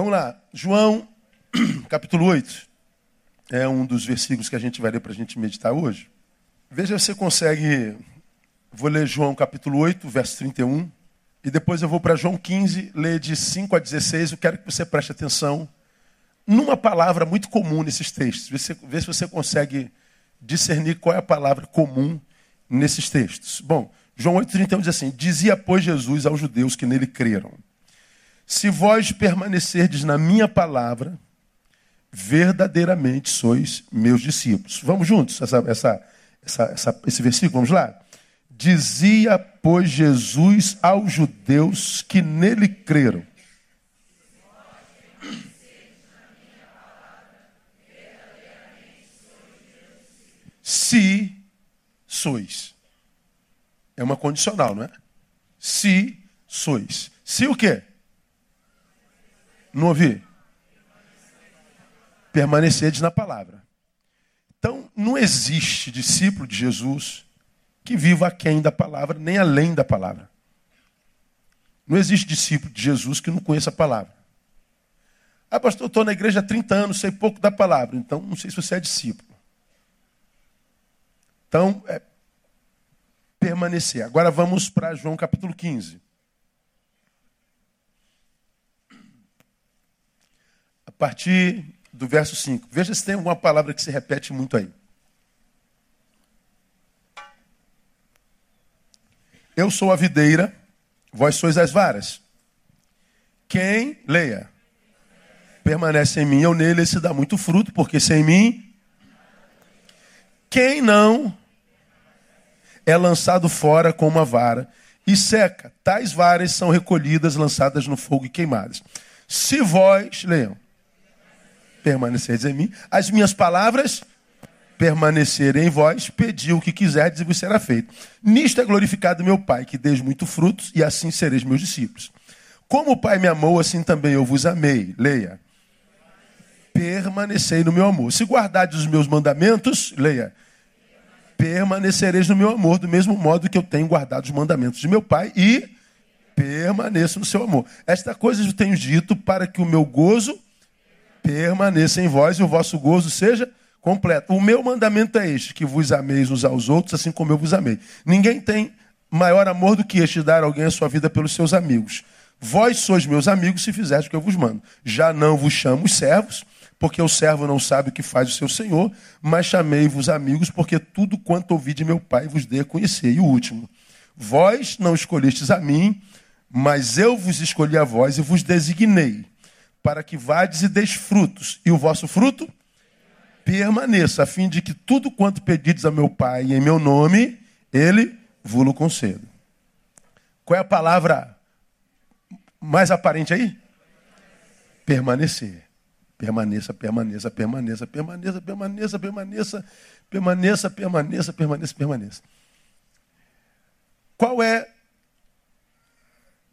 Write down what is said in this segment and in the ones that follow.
Vamos lá, João, capítulo 8. É um dos versículos que a gente vai ler para a gente meditar hoje. Veja se você consegue. Vou ler João capítulo 8, verso 31. E depois eu vou para João 15, ler de 5 a 16. Eu quero que você preste atenção numa palavra muito comum nesses textos. Vê se, você consegue discernir qual é a palavra comum nesses textos. Bom, João 8,31 diz assim: Dizia, pois, Jesus aos judeus que nele creram: Se vós permanecerdes na minha palavra, verdadeiramente sois meus discípulos. Vamos juntos, essa, essa, essa, esse versículo, vamos lá? Dizia, pois, Jesus aos judeus que nele creram: Se sois. É uma condicional, não é? Se sois. Se o quê? Não ouvi? Permanecedes na palavra. Então, não existe discípulo de Jesus que viva aquém da palavra, nem além da palavra. Não existe discípulo de Jesus que não conheça a palavra. Ah, pastor, eu estou na igreja há 30 anos, sei pouco da palavra. Então, não sei se você é discípulo. Então, é, permanecer. Agora vamos para João capítulo 15. Partir do verso 5. Veja se tem alguma palavra que se repete muito aí. Eu sou a videira, vós sois as varas. Quem, leia, permanece em mim, eu nele, esse dá muito fruto, porque sem mim, quem não é lançado fora com uma vara e seca. Tais varas são recolhidas, lançadas no fogo e queimadas. Se vós, leiam, permanecerdes em mim, as minhas palavras permanecerem em vós, pedi o que quiserdes e vos será feito. Nisto é glorificado meu Pai, que deis muito frutos, e assim sereis meus discípulos. Como o Pai me amou, assim também eu vos amei. Leia. Permanecei no meu amor. Se guardardes os meus mandamentos, leia permanecereis no meu amor, do mesmo modo que eu tenho guardado os mandamentos de meu Pai e permaneço no seu amor. Esta coisa eu tenho dito para que o meu gozo permaneça em vós e o vosso gozo seja completo. O meu mandamento é este: que vos ameis uns aos outros, assim como eu vos amei. Ninguém tem maior amor do que este dar alguém a sua vida pelos seus amigos. Vós sois meus amigos se fizerdes o que eu vos mando. Já não vos chamo servos, porque o servo não sabe o que faz o seu senhor, mas chamei-vos amigos, porque tudo quanto ouvi de meu pai vos dei a conhecer. E o último, vós não escolhestes a mim, mas eu vos escolhi a vós e vos designei, para que vades e deis frutos, e o vosso fruto permaneça, a fim de que tudo quanto pedides a meu pai em meu nome, ele vos conceda. Qual é a palavra mais aparente aí? Permanecer. Permaneça, permaneça, permaneça, permaneça, permaneça, permaneça, permaneça, permaneça, permaneça, permaneça. Qual é,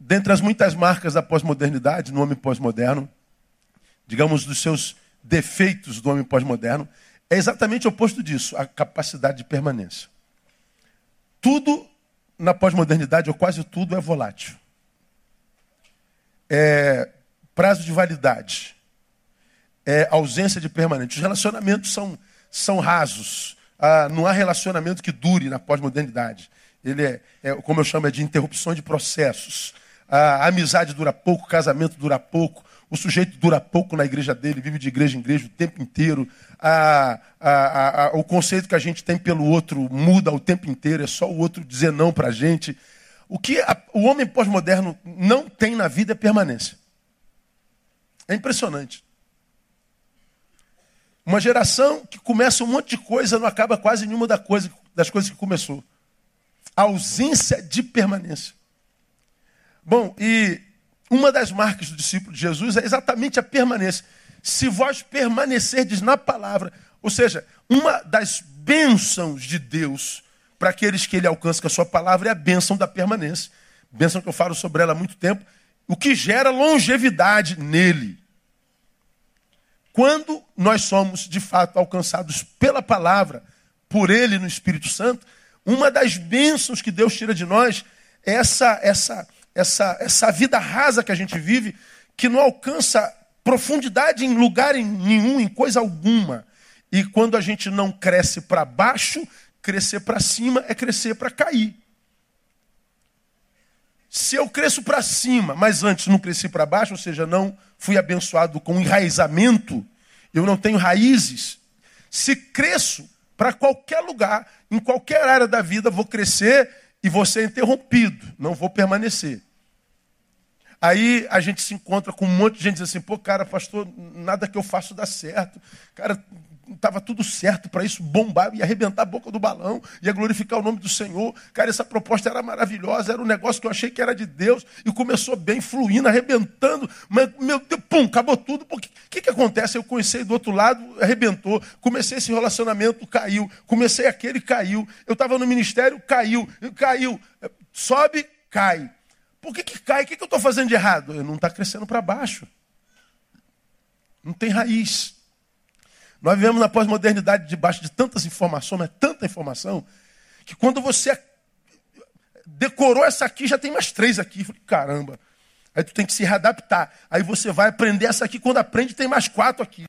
dentre as muitas marcas da pós-modernidade, no homem pós-moderno, digamos, dos seus defeitos do homem pós-moderno, é exatamente o oposto disso, a capacidade de permanência. Tudo na pós-modernidade, ou quase tudo, é volátil. É prazo de validade é, ausência de permanente. Os relacionamentos são, são rasos. Ah, não há relacionamento que dure na pós-modernidade. Ele é, é, como eu chamo, é de interrupção de processos. a amizade dura pouco, o casamento dura pouco, o sujeito dura pouco na igreja dele, vive de igreja em igreja o tempo inteiro. A, a, a, o conceito que a gente tem pelo outro muda o tempo inteiro, é só o outro dizer não para a gente. O que o homem pós-moderno não tem na vida é permanência. É impressionante. Uma geração que começa um monte de coisa, não acaba quase nenhuma da coisa, das coisas que começou. A ausência de permanência. Bom, e uma das marcas do discípulo de Jesus é exatamente a permanência. Se vós permanecerdes na palavra, ou seja, uma das bênçãos de Deus para aqueles que ele alcança com a sua palavra é a bênção da permanência. Bênção que eu falo sobre ela há muito tempo, o que gera longevidade nele. Quando nós somos de fato alcançados pela palavra, por Ele no Espírito Santo, uma das bênçãos que Deus tira de nós é essa, essa, essa, essa vida rasa que a gente vive, que não alcança profundidade em lugar nenhum, em coisa alguma. E quando a gente não cresce para baixo, crescer para cima é crescer para cair. Se eu cresço para cima, mas antes não cresci para baixo, ou seja, não fui abençoado com enraizamento, eu não tenho raízes. Se cresço para qualquer lugar, em qualquer área da vida, vou crescer e vou ser interrompido, não vou permanecer. Aí a gente se encontra com um monte de gente diz assim, pô, cara, pastor, nada que eu faço dá certo. Cara, estava tudo certo para isso bombar e arrebentar a boca do balão, ia glorificar o nome do Senhor. Cara, essa proposta era maravilhosa, era um negócio que eu achei que era de Deus e começou bem, fluindo, arrebentando, mas, meu Deus, pum, acabou tudo. O que, que, acontece? Eu comecei do outro lado, arrebentou, comecei esse relacionamento, caiu, comecei aquele, caiu. Eu estava no ministério, caiu, caiu, sobe, cai. Por que, que cai? O que, que eu estou fazendo de errado? Eu não está crescendo para baixo. Não tem raiz. Nós vivemos na pós-modernidade debaixo de tantas informações, mas tanta informação, que quando você decorou essa aqui, já tem mais três aqui. falei, caramba. Aí tu tem que se readaptar. Aí você vai aprender essa aqui, quando aprende, tem mais quatro aqui.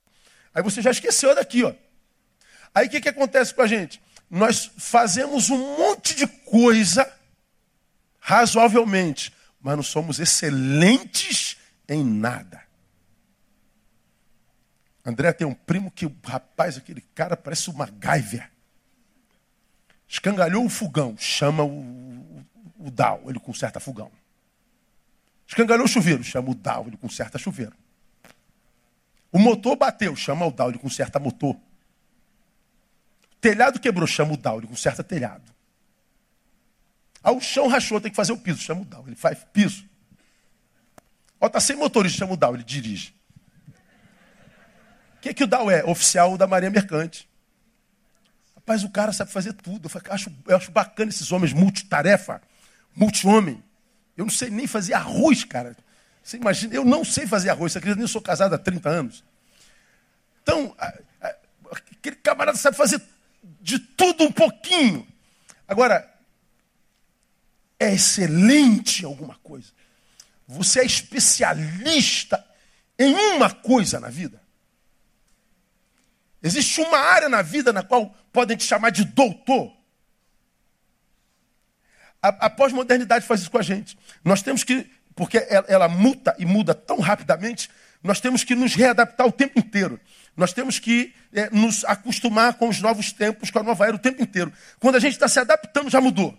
Aí você já esqueceu daqui, ó. Aí o que, que acontece com a gente? Nós fazemos um monte de coisa razoavelmente, mas não somos excelentes em nada. André tem um primo que, rapaz, aquele cara parece uma MacGyver. Escangalhou o fogão, chama o, o, o Dow, ele conserta fogão. Escangalhou o chuveiro, chama o Dow, ele conserta chuveiro. O motor bateu, chama o Dow, ele conserta motor. Telhado quebrou, chama o Dow, ele conserta telhado. Ah, o chão rachou, tem que fazer o piso, chama o Dow, ele faz piso. Ó, tá sem motorista, chama o Dow, ele dirige. O que, que o Dow é? Oficial da Marinha Mercante. Rapaz, o cara sabe fazer tudo. Eu acho, eu acho bacana esses homens multitarefa, multi-homem. Eu não sei nem fazer arroz, cara. Você imagina, eu não sei fazer arroz. Você acredita? Eu sou casado há 30 anos. Então, aquele camarada sabe fazer de tudo um pouquinho. Agora, é excelente alguma coisa. Você é especialista em uma coisa na vida. Existe uma área na vida na qual podem te chamar de doutor. A, a pós-modernidade faz isso com a gente. Nós temos que, porque ela, ela muta e muda tão rapidamente, nós temos que nos readaptar o tempo inteiro. Nós temos que é, nos acostumar com os novos tempos, com a nova era o tempo inteiro. Quando a gente está se adaptando, já mudou.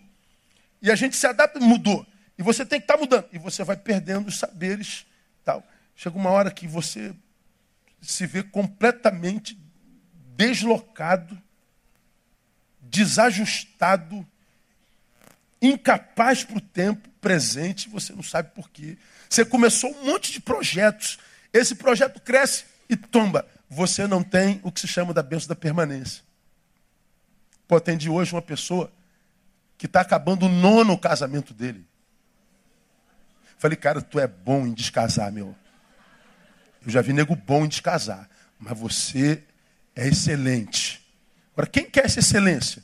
E a gente se adapta, mudou. E você tem que estar tá mudando. E você vai perdendo os saberes. tal. Chega uma hora que você se vê completamente deslocado, desajustado, incapaz para o tempo presente, você não sabe por quê. Você começou um monte de projetos, esse projeto cresce e tomba. Você não tem o que se chama da bênção da permanência. Pô, atendi hoje uma pessoa que está acabando o nono casamento dele. Falei, cara, tu é bom em descasar, meu. Eu já vi nego bom em descasar. Mas você é excelente. Agora, quem quer essa excelência?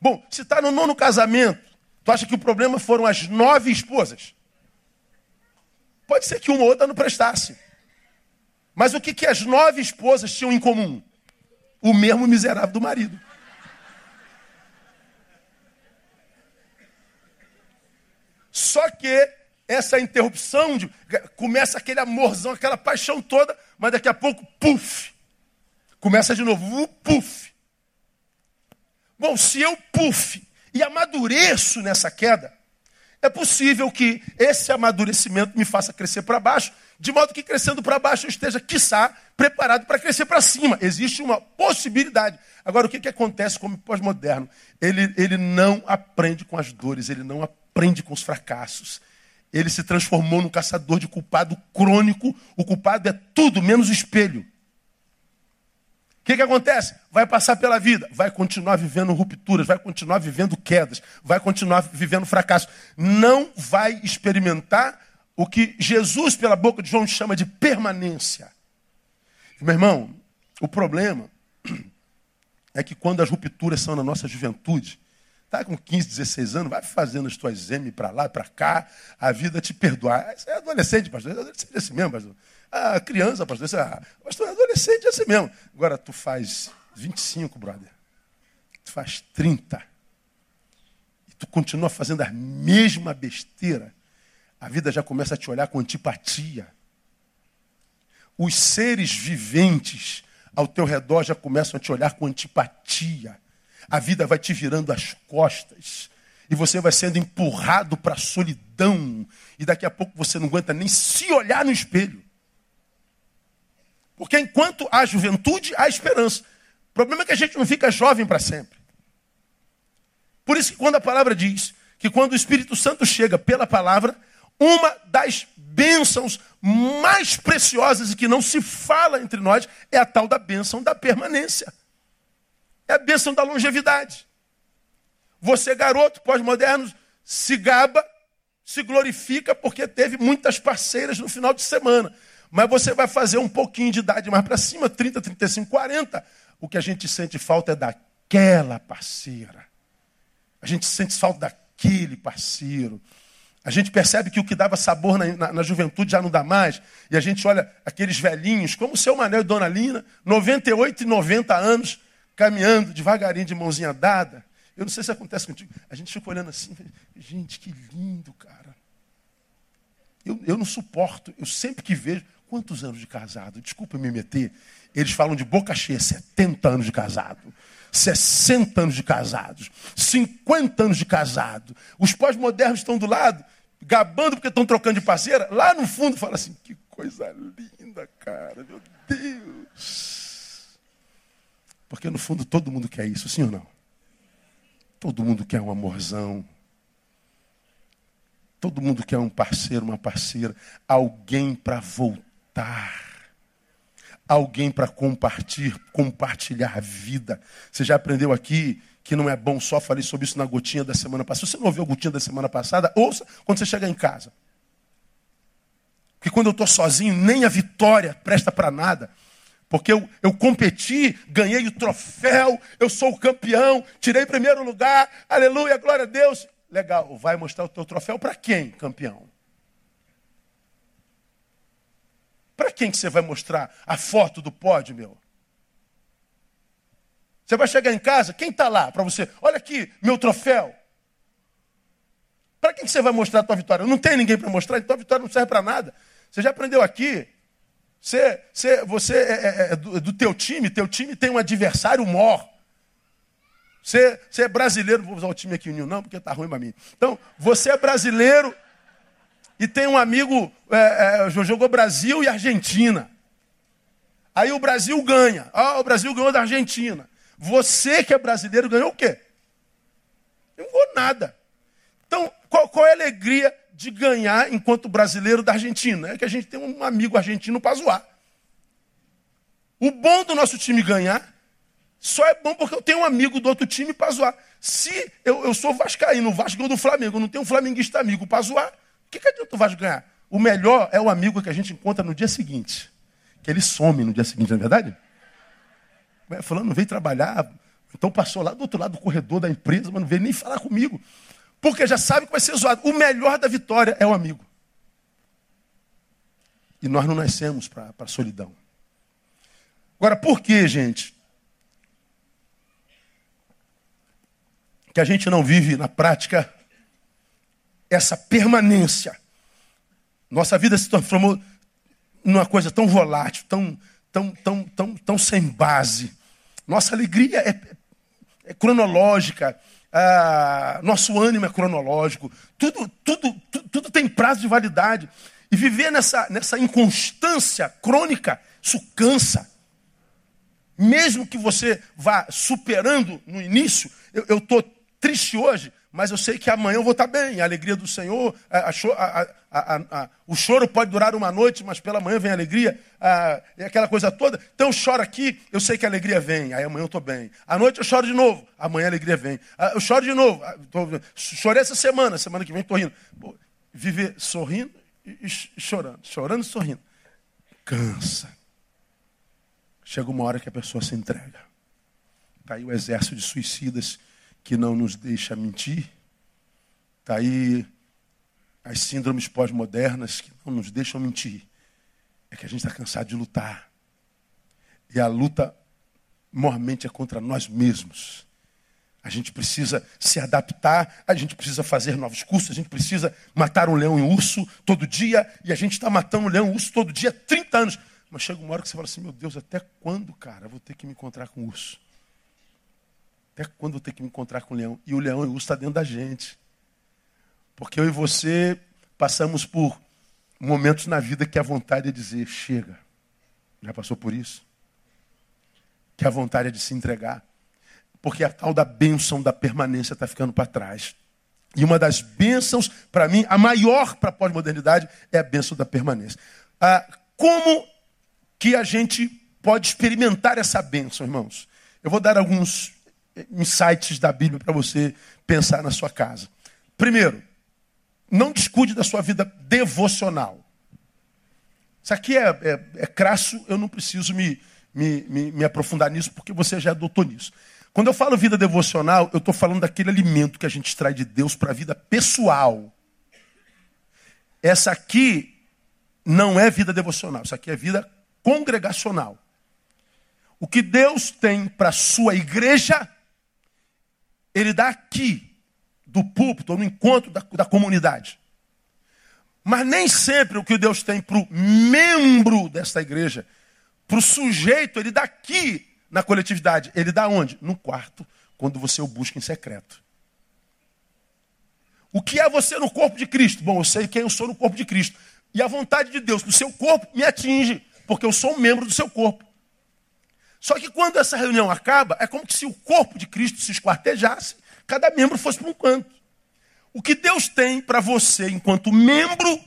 Bom, se está no nono casamento, tu acha que o problema foram as nove esposas? Pode ser que uma ou outra não prestasse. Mas o que, que as nove esposas tinham em comum? O mesmo miserável do marido. Só que essa interrupção de, começa aquele amorzão, aquela paixão toda, mas daqui a pouco, puf, Começa de novo, puf. Bom, se eu puf e amadureço nessa queda, é possível que esse amadurecimento me faça crescer para baixo, de modo que crescendo para baixo eu esteja, quiçá, preparado para crescer para cima. Existe uma possibilidade. Agora, o que, que acontece como pós-moderno? Ele, ele não aprende com as dores, ele não aprende com os fracassos. Ele se transformou num caçador de culpado crônico. O culpado é tudo menos o espelho. O que, que acontece? Vai passar pela vida, vai continuar vivendo rupturas, vai continuar vivendo quedas, vai continuar vivendo fracasso. Não vai experimentar o que Jesus, pela boca de João, chama de permanência. Meu irmão, o problema é que quando as rupturas são na nossa juventude, tá com 15, 16 anos, vai fazendo as tuas M para lá, para cá, a vida te perdoar. Você é adolescente, pastor, é adolescente assim mesmo, pastor. Ah, criança, pastor. Você, ah, pastor, adolescente é assim mesmo. Agora, tu faz 25, brother. Tu faz 30. E tu continua fazendo a mesma besteira. A vida já começa a te olhar com antipatia. Os seres viventes ao teu redor já começam a te olhar com antipatia. A vida vai te virando as costas. E você vai sendo empurrado para a solidão. E daqui a pouco você não aguenta nem se olhar no espelho. Porque enquanto há juventude, há esperança. O problema é que a gente não fica jovem para sempre. Por isso que quando a palavra diz que quando o Espírito Santo chega pela palavra, uma das bênçãos mais preciosas e que não se fala entre nós é a tal da bênção da permanência. É a bênção da longevidade. Você, garoto pós-moderno, se gaba, se glorifica porque teve muitas parceiras no final de semana. Mas você vai fazer um pouquinho de idade mais para cima, 30, 35, 40. O que a gente sente falta é daquela parceira. A gente sente falta daquele parceiro. A gente percebe que o que dava sabor na, na, na, juventude já não dá mais. E a gente olha aqueles velhinhos, como o seu Manel e Dona Lina, 98 e 90 anos, caminhando devagarinho de mãozinha dada. Eu não sei se acontece contigo. A gente fica olhando assim, gente, que lindo, cara. Eu, eu não suporto, eu sempre que vejo, quantos anos de casado? Desculpa me meter. Eles falam de boca cheia, 70 anos de casado. 60 anos de casados, 50 anos de casado. Os pós-modernos estão do lado, gabando porque estão trocando de parceira. Lá no fundo fala assim: que coisa linda, cara, meu Deus. Porque no fundo todo mundo quer isso, sim ou não? Todo mundo quer um amorzão. Todo mundo quer um parceiro, uma parceira, alguém para voltar alguém para compartilhar, compartilhar a vida. Você já aprendeu aqui que não é bom só falei sobre isso na gotinha da semana passada. Se você não ouviu a gotinha da semana passada, ouça quando você chegar em casa. Porque quando eu estou sozinho, nem a vitória presta para nada. Porque eu, eu competi, ganhei o troféu, eu sou o campeão, tirei primeiro lugar, aleluia, glória a Deus. Legal, vai mostrar o teu troféu para quem, campeão? Para quem que você vai mostrar a foto do pódio, meu? Você vai chegar em casa, quem está lá para você? Olha aqui, meu troféu. Para quem que você vai mostrar a tua vitória? Não tem ninguém para mostrar, então a vitória não serve para nada. Você já aprendeu aqui? Você, você, você é, é, é do, do, teu time, teu time tem um adversário maior. Você, você é brasileiro, vou usar o time aqui união não, porque está ruim para mim. Então, você é brasileiro e tem um amigo, é, é, jogou Brasil e Argentina. Aí o Brasil ganha. Ah, o Brasil ganhou da Argentina. Você que é brasileiro ganhou o quê? Não ganhou nada. Então, qual, qual, é a alegria de ganhar enquanto brasileiro da Argentina? É que a gente tem um amigo argentino para zoar. O bom do nosso time ganhar só é bom porque eu tenho um amigo do outro time para zoar. Se eu, eu sou vascaíno, o Vasco do Flamengo, eu não tenho um flamenguista amigo para zoar, que, que adianta o Vasco ganhar? O melhor é o amigo que a gente encontra no dia seguinte. Que ele some no dia seguinte, não é verdade? Falando, veio trabalhar, então passou lá do outro lado do corredor da empresa, mas não veio nem falar comigo. Porque já sabe que vai ser zoado. O melhor da vitória é o amigo. E nós não nascemos para a solidão. Agora, por que, gente? Que a gente não vive na prática essa permanência. Nossa vida se transformou numa coisa tão volátil, tão, tão, tão, tão, tão sem base. Nossa alegria é, é cronológica, ah, nosso ânimo é cronológico, tudo, tudo, tudo, tudo tem prazo de validade. E viver nessa, nessa inconstância crônica, isso cansa. Mesmo que você vá superando no início, eu estou triste hoje, mas eu sei que amanhã eu vou estar bem. A alegria do Senhor, a, a, a, o choro pode durar uma noite, mas pela manhã vem a alegria, e aquela coisa toda. Então eu choro aqui, eu sei que a alegria vem, aí amanhã eu estou bem. À noite eu choro de novo, amanhã a alegria vem. Eu choro de novo, tô, chorei essa semana, semana que vem estou rindo. Pô, viver sorrindo e chorando, chorando e sorrindo. Cansa. Chega uma hora que a pessoa se entrega. Caiu o exército de suicidas que não nos deixa mentir. Está aí as síndromes pós-modernas que não nos deixam mentir. É que a gente está cansado de lutar. E a luta, normalmente, é contra nós mesmos. A gente precisa se adaptar, a gente precisa fazer novos cursos, a gente precisa matar um leão e um urso todo dia, e a gente está matando um leão e um urso todo dia há 30 anos. Mas chega uma hora que você fala assim, meu Deus, até quando, cara, vou ter que me encontrar com o urso? Até quando eu ter que me encontrar com o leão? E o leão e o urso está dentro da gente. Porque eu e você passamos por momentos na vida que a vontade é dizer, chega. Já passou por isso? Que a vontade é de se entregar. Porque a tal da bênção da permanência está ficando para trás. E uma das bênçãos, para mim, a maior para a pós-modernidade, é a bênção da permanência. Ah, como que a gente pode experimentar essa bênção, irmãos? Eu vou dar alguns insights da Bíblia para você pensar na sua casa. Primeiro, não descuide da sua vida devocional. Isso aqui é, é, é crasso, eu não preciso me, me, me, me, aprofundar nisso, porque você já adotou nisso. Quando eu falo vida devocional, eu estou falando daquele alimento que a gente extrai de Deus para a vida pessoal. Essa aqui não é vida devocional, isso aqui é vida congregacional. O que Deus tem para a sua igreja, Ele dá aqui, do púlpito, no encontro da, da comunidade. Mas nem sempre o que Deus tem para o membro desta igreja, para o sujeito, ele dá aqui na coletividade. Ele dá onde? No quarto, quando você o busca em secreto. O que é você no corpo de Cristo? Bom, eu sei quem eu sou no corpo de Cristo. E a vontade de Deus no seu corpo me atinge, porque eu sou um membro do seu corpo. Só que quando essa reunião acaba, é como se o corpo de Cristo se esquartejasse, cada membro fosse para um canto. O que Deus tem para você enquanto membro,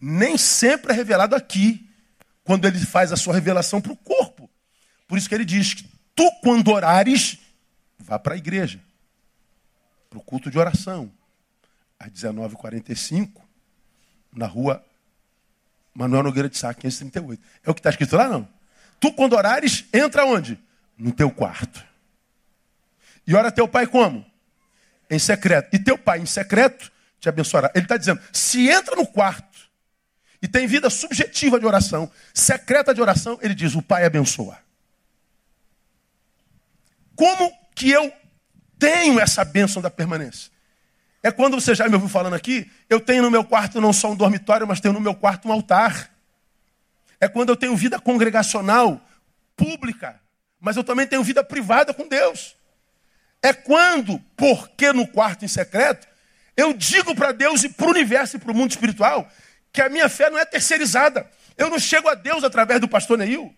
nem sempre é revelado aqui, quando ele faz a sua revelação para o corpo. Por isso que ele diz que tu, quando orares, vá para a igreja, para o culto de oração. Às 19h45, na rua Manuel Nogueira de Sá, 538. É o que está escrito lá, não? Tu, quando orares, entra onde? No teu quarto. E ora teu pai como? em secreto, e teu pai em secreto te abençoará. Ele está dizendo: se entra no quarto e tem vida subjetiva de oração, secreta de oração, ele diz: o pai abençoa. Como que eu tenho essa bênção da permanência? É quando você já me ouviu falando aqui, eu tenho no meu quarto não só um dormitório, mas tenho no meu quarto um altar. É quando eu tenho vida congregacional, pública, mas eu também tenho vida privada com Deus. É quando, porque no quarto em secreto, eu digo para Deus e para o universo e para o mundo espiritual que a minha fé não é terceirizada. Eu não chego a Deus através do pastor Neil.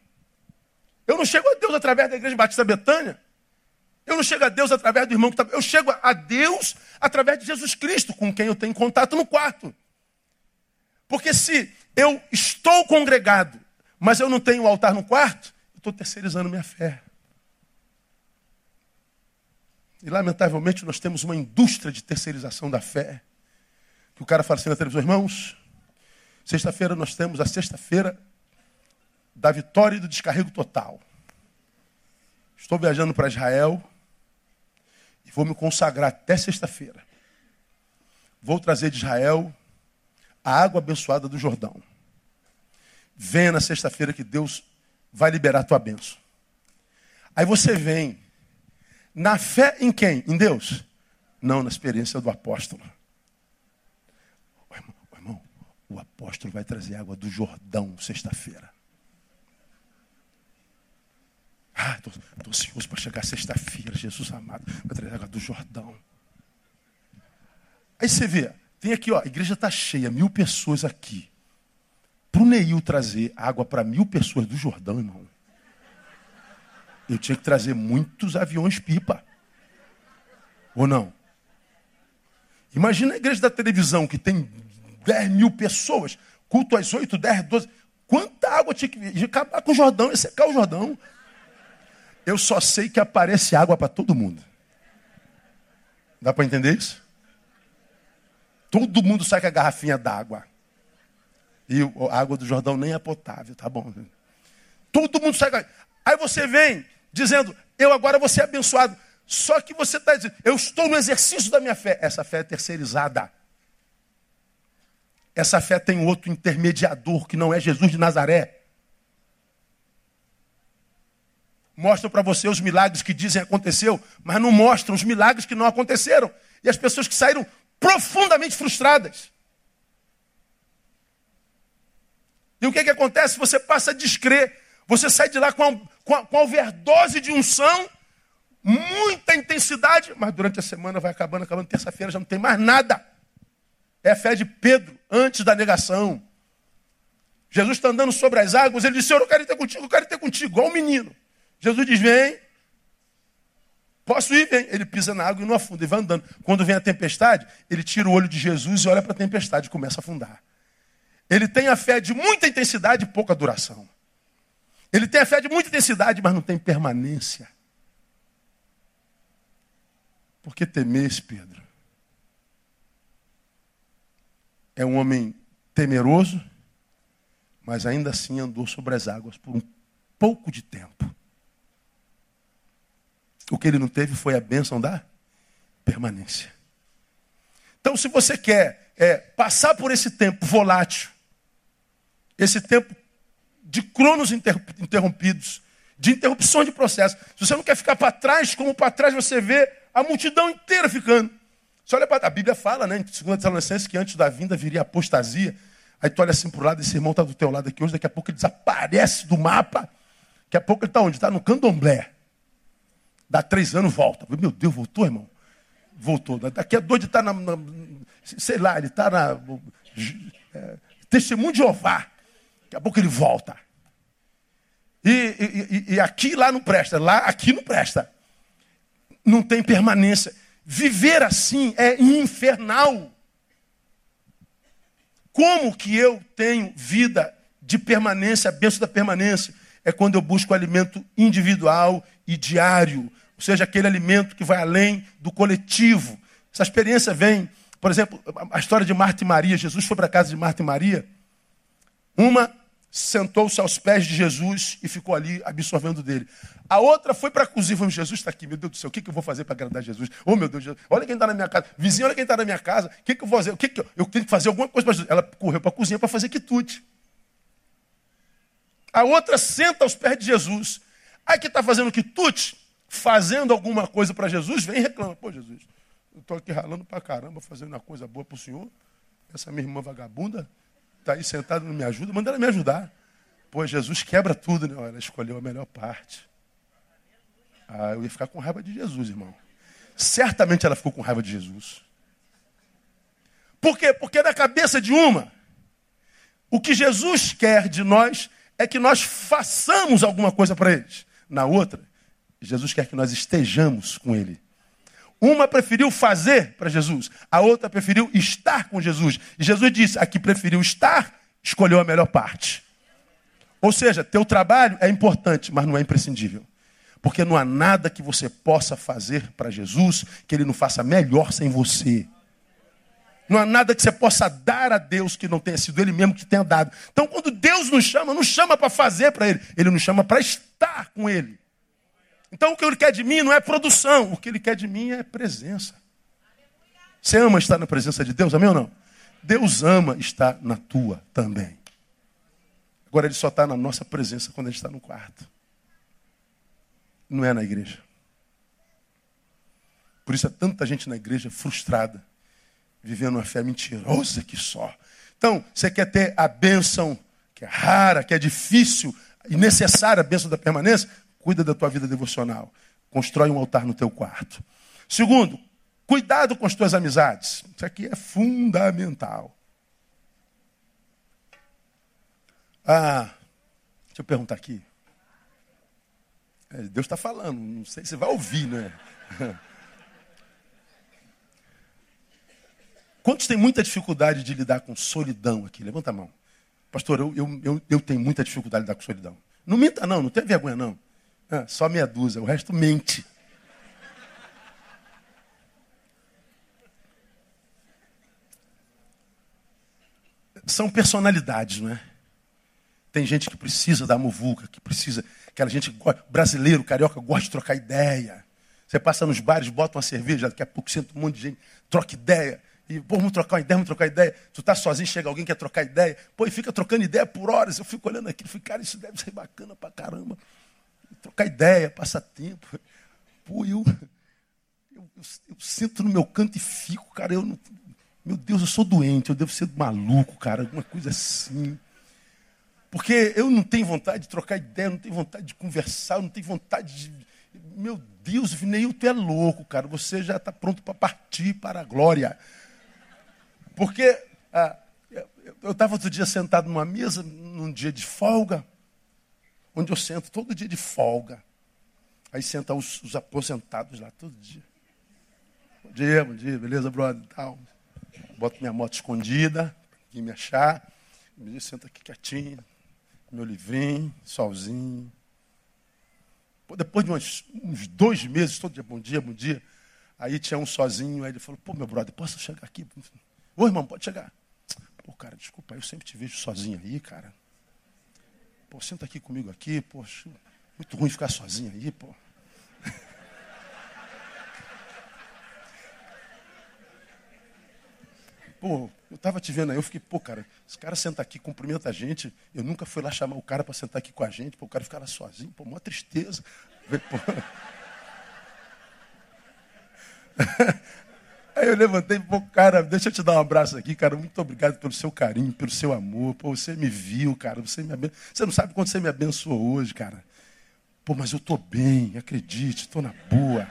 Eu não chego a Deus através da Igreja Batista Betânia. Eu não chego a Deus através do irmão que está. Eu chego a Deus através de Jesus Cristo, com quem eu tenho contato no quarto. Porque se eu estou congregado, mas eu não tenho altar no quarto, eu estou terceirizando minha fé. E lamentavelmente nós temos uma indústria de terceirização da fé. Que o cara fala assim na televisão, irmãos, sexta-feira nós temos a sexta-feira da vitória e do descarrego total. Estou viajando para Israel e vou me consagrar até sexta-feira. Vou trazer de Israel a água abençoada do Jordão. Venha na sexta-feira que Deus vai liberar a tua bênção. Aí você vem na fé em quem? Em Deus? Não, na experiência do apóstolo. O irmão, o, irmão, o apóstolo vai trazer água do Jordão sexta-feira. Ah, estou ansioso para chegar sexta-feira, Jesus amado. Vai trazer água do Jordão. Aí você vê, tem aqui, ó, a igreja está cheia, mil pessoas aqui. Para o Neil trazer água para mil pessoas do Jordão, irmão eu tinha que trazer muitos aviões pipa. Ou não? Imagina a igreja da televisão que tem 10 mil pessoas, culto às 8, 10, 12. Quanta água tinha que vir? acabar com o Jordão, secar o Jordão. Eu só sei que aparece água para todo mundo. Dá para entender isso? Todo mundo sai com a garrafinha d'água. E a água do Jordão nem é potável, tá bom? Todo mundo sai. Aí você vem dizendo, eu agora vou ser abençoado. Só que você está dizendo, eu estou no exercício da minha fé. Essa fé é terceirizada. Essa fé tem outro intermediador que não é Jesus de Nazaré. Mostram para você os milagres que dizem aconteceu, mas não mostram os milagres que não aconteceram. E as pessoas que saíram profundamente frustradas. E o que, que acontece? Você passa a descrer. Você sai de lá com a, com a, com a overdose de unção, muita intensidade, mas durante a semana vai acabando, acabando, terça-feira já não tem mais nada. É a fé de Pedro, antes da negação. Jesus está andando sobre as águas, ele Senhor, eu quero ter contigo, eu quero ter contigo, igual o menino. Jesus diz, vem. Posso ir? Vem. Ele pisa na água e não afunda, ele vai andando. Quando vem a tempestade, ele tira o olho de Jesus e olha para a tempestade e começa a afundar. Ele tem a fé de muita intensidade e pouca duração. Ele tem a fé de muita intensidade, mas não tem permanência. Por que temes, Pedro? É um homem temeroso, mas ainda assim andou sobre as águas por um pouco de tempo. O que ele não teve foi a bênção da permanência. Então, se você quer é, passar por esse tempo volátil, esse tempo de cronos interrompidos, de interrupção de processo, se você não quer ficar para trás, como para trás você vê a multidão inteira ficando. Você olha para a Bíblia fala, né, em 2 Tessalonicenses, que antes da vinda viria apostasia. Aí tu olha assim para o lado, esse irmão está do teu lado aqui hoje, daqui a pouco ele desaparece do mapa. Daqui a pouco ele está onde? Está no candomblé. Dá três anos, volta. Meu Deus, voltou, irmão? Voltou. Daqui a dois ele está na, na, Sei lá, ele está na. É, testemunho de Jeová. Daqui a pouco ele volta. E, e, e aqui lá não presta, lá aqui não presta. Não tem permanência. Viver assim é infernal. Como que eu tenho vida de permanência, a benção da permanência? É quando eu busco alimento individual e diário, ou seja, aquele alimento que vai além do coletivo. Essa experiência vem, por exemplo, a história de Marta e Maria. Jesus foi para a casa de Marta e Maria. Uma sentou-se aos pés de Jesus e ficou ali absorvendo dele. A outra foi para a cozinha. Falou, Jesus está aqui, meu Deus do céu, o que, que eu vou fazer para agradar Jesus? Oh, meu Deus, olha quem está na minha casa. Vizinho, olha quem está na minha casa. O que, que eu vou fazer? O que, que eu, eu tenho que fazer alguma coisa para Jesus? Ela correu para a cozinha para fazer quitute. A outra senta aos pés de Jesus. Aí que está fazendo quitute, fazendo alguma coisa para Jesus, vem e reclama. Pô, Jesus, eu estou aqui ralando para caramba, fazendo uma coisa boa para o Senhor. Essa minha irmã vagabunda está aí sentada, não me ajuda, manda ela me ajudar. Pô, Jesus quebra tudo, né? Ela escolheu a melhor parte. Ah, eu ia ficar com raiva de Jesus, irmão. Certamente ela ficou com raiva de Jesus. Por quê? Porque na cabeça de uma, o que Jesus quer de nós é que nós façamos alguma coisa para eles. Na outra, Jesus quer que nós estejamos com ele. Uma preferiu fazer para Jesus, a outra preferiu estar com Jesus. E Jesus disse: a que preferiu estar, escolheu a melhor parte. Ou seja, teu trabalho é importante, mas não é imprescindível. Porque não há nada que você possa fazer para Jesus que ele não faça melhor sem você. Não há nada que você possa dar a Deus que não tenha sido Ele mesmo que tenha dado. Então, quando Deus nos chama, não chama para fazer para Ele, Ele nos chama para estar com Ele. Então o que ele quer de mim não é produção, o que ele quer de mim é presença. Você ama estar na presença de Deus, amém ou não? Deus ama estar na tua também. Agora ele só está na nossa presença quando a gente está no quarto. Não é na igreja. Por isso há tanta gente na igreja frustrada, vivendo uma fé mentirosa que só. Então, você quer ter a bênção que é rara, que é difícil e necessária, a bênção da permanência? Cuida da tua vida devocional. Constrói um altar no teu quarto. Segundo, cuidado com as tuas amizades. Isso aqui é fundamental. Ah, deixa eu perguntar aqui. É, Deus está falando, não sei se vai ouvir, né? Quantos têm muita dificuldade de lidar com solidão aqui? Levanta a mão. Pastor, eu, eu, eu, eu tenho muita dificuldade de lidar com solidão. Não minta, não, não tem vergonha, não. Ah, só meia dúzia, o resto mente. São personalidades, não é? Tem gente que precisa da muvuca, que precisa. Aquela gente brasileiro, carioca, gosta de trocar ideia. Você passa nos bares, bota uma cerveja, daqui a pouco senta um monte de gente, troca ideia. E, pô, vamos trocar uma ideia, vamos trocar ideia. Tu tá sozinho, chega alguém que quer trocar ideia. Pô, e fica trocando ideia por horas. Eu fico olhando aquilo, fico, cara, isso deve ser bacana pra caramba trocar ideia, passar tempo. Pô, eu, eu, eu, eu sinto no meu canto e fico, cara, eu não, meu Deus, eu sou doente, eu devo ser maluco, cara, alguma coisa assim. Porque eu não tenho vontade de trocar ideia, não tenho vontade de conversar, não tenho vontade de. Meu Deus, Vinei, tu é louco, cara. Você já está pronto para partir para a glória. Porque ah, eu estava outro dia sentado numa mesa, num dia de folga, onde eu sento todo dia de folga. Aí senta os, os aposentados lá todo dia. Bom dia, bom dia, beleza, brother? Tal. Boto minha moto escondida, para me achar. Me senta aqui quietinho, meu livrinho, solzinho. Pô, depois de uns, uns, dois meses, todo dia, bom dia, bom dia. Aí tinha um sozinho, aí ele falou, pô, meu brother, posso chegar aqui? Ô, irmão, pode chegar. Pô, cara, desculpa, eu sempre te vejo sozinho aí, cara. Pô, senta aqui comigo aqui, poxa, muito ruim ficar sozinho aí, pô. Pô, eu estava te vendo aí, eu fiquei, pô, cara, esse cara senta aqui, cumprimenta a gente. Eu nunca fui lá chamar o cara para sentar aqui com a gente, pô, o cara ficar lá sozinho, pô, uma tristeza. Pô. Aí eu levantei, pô, cara, deixa eu te dar um abraço aqui, cara. Muito obrigado pelo seu carinho, pelo seu amor. Pô, você me viu, cara. Você me aben... Você não sabe quanto você me abençoou hoje, cara. Pô, mas eu tô bem, acredite, tô na boa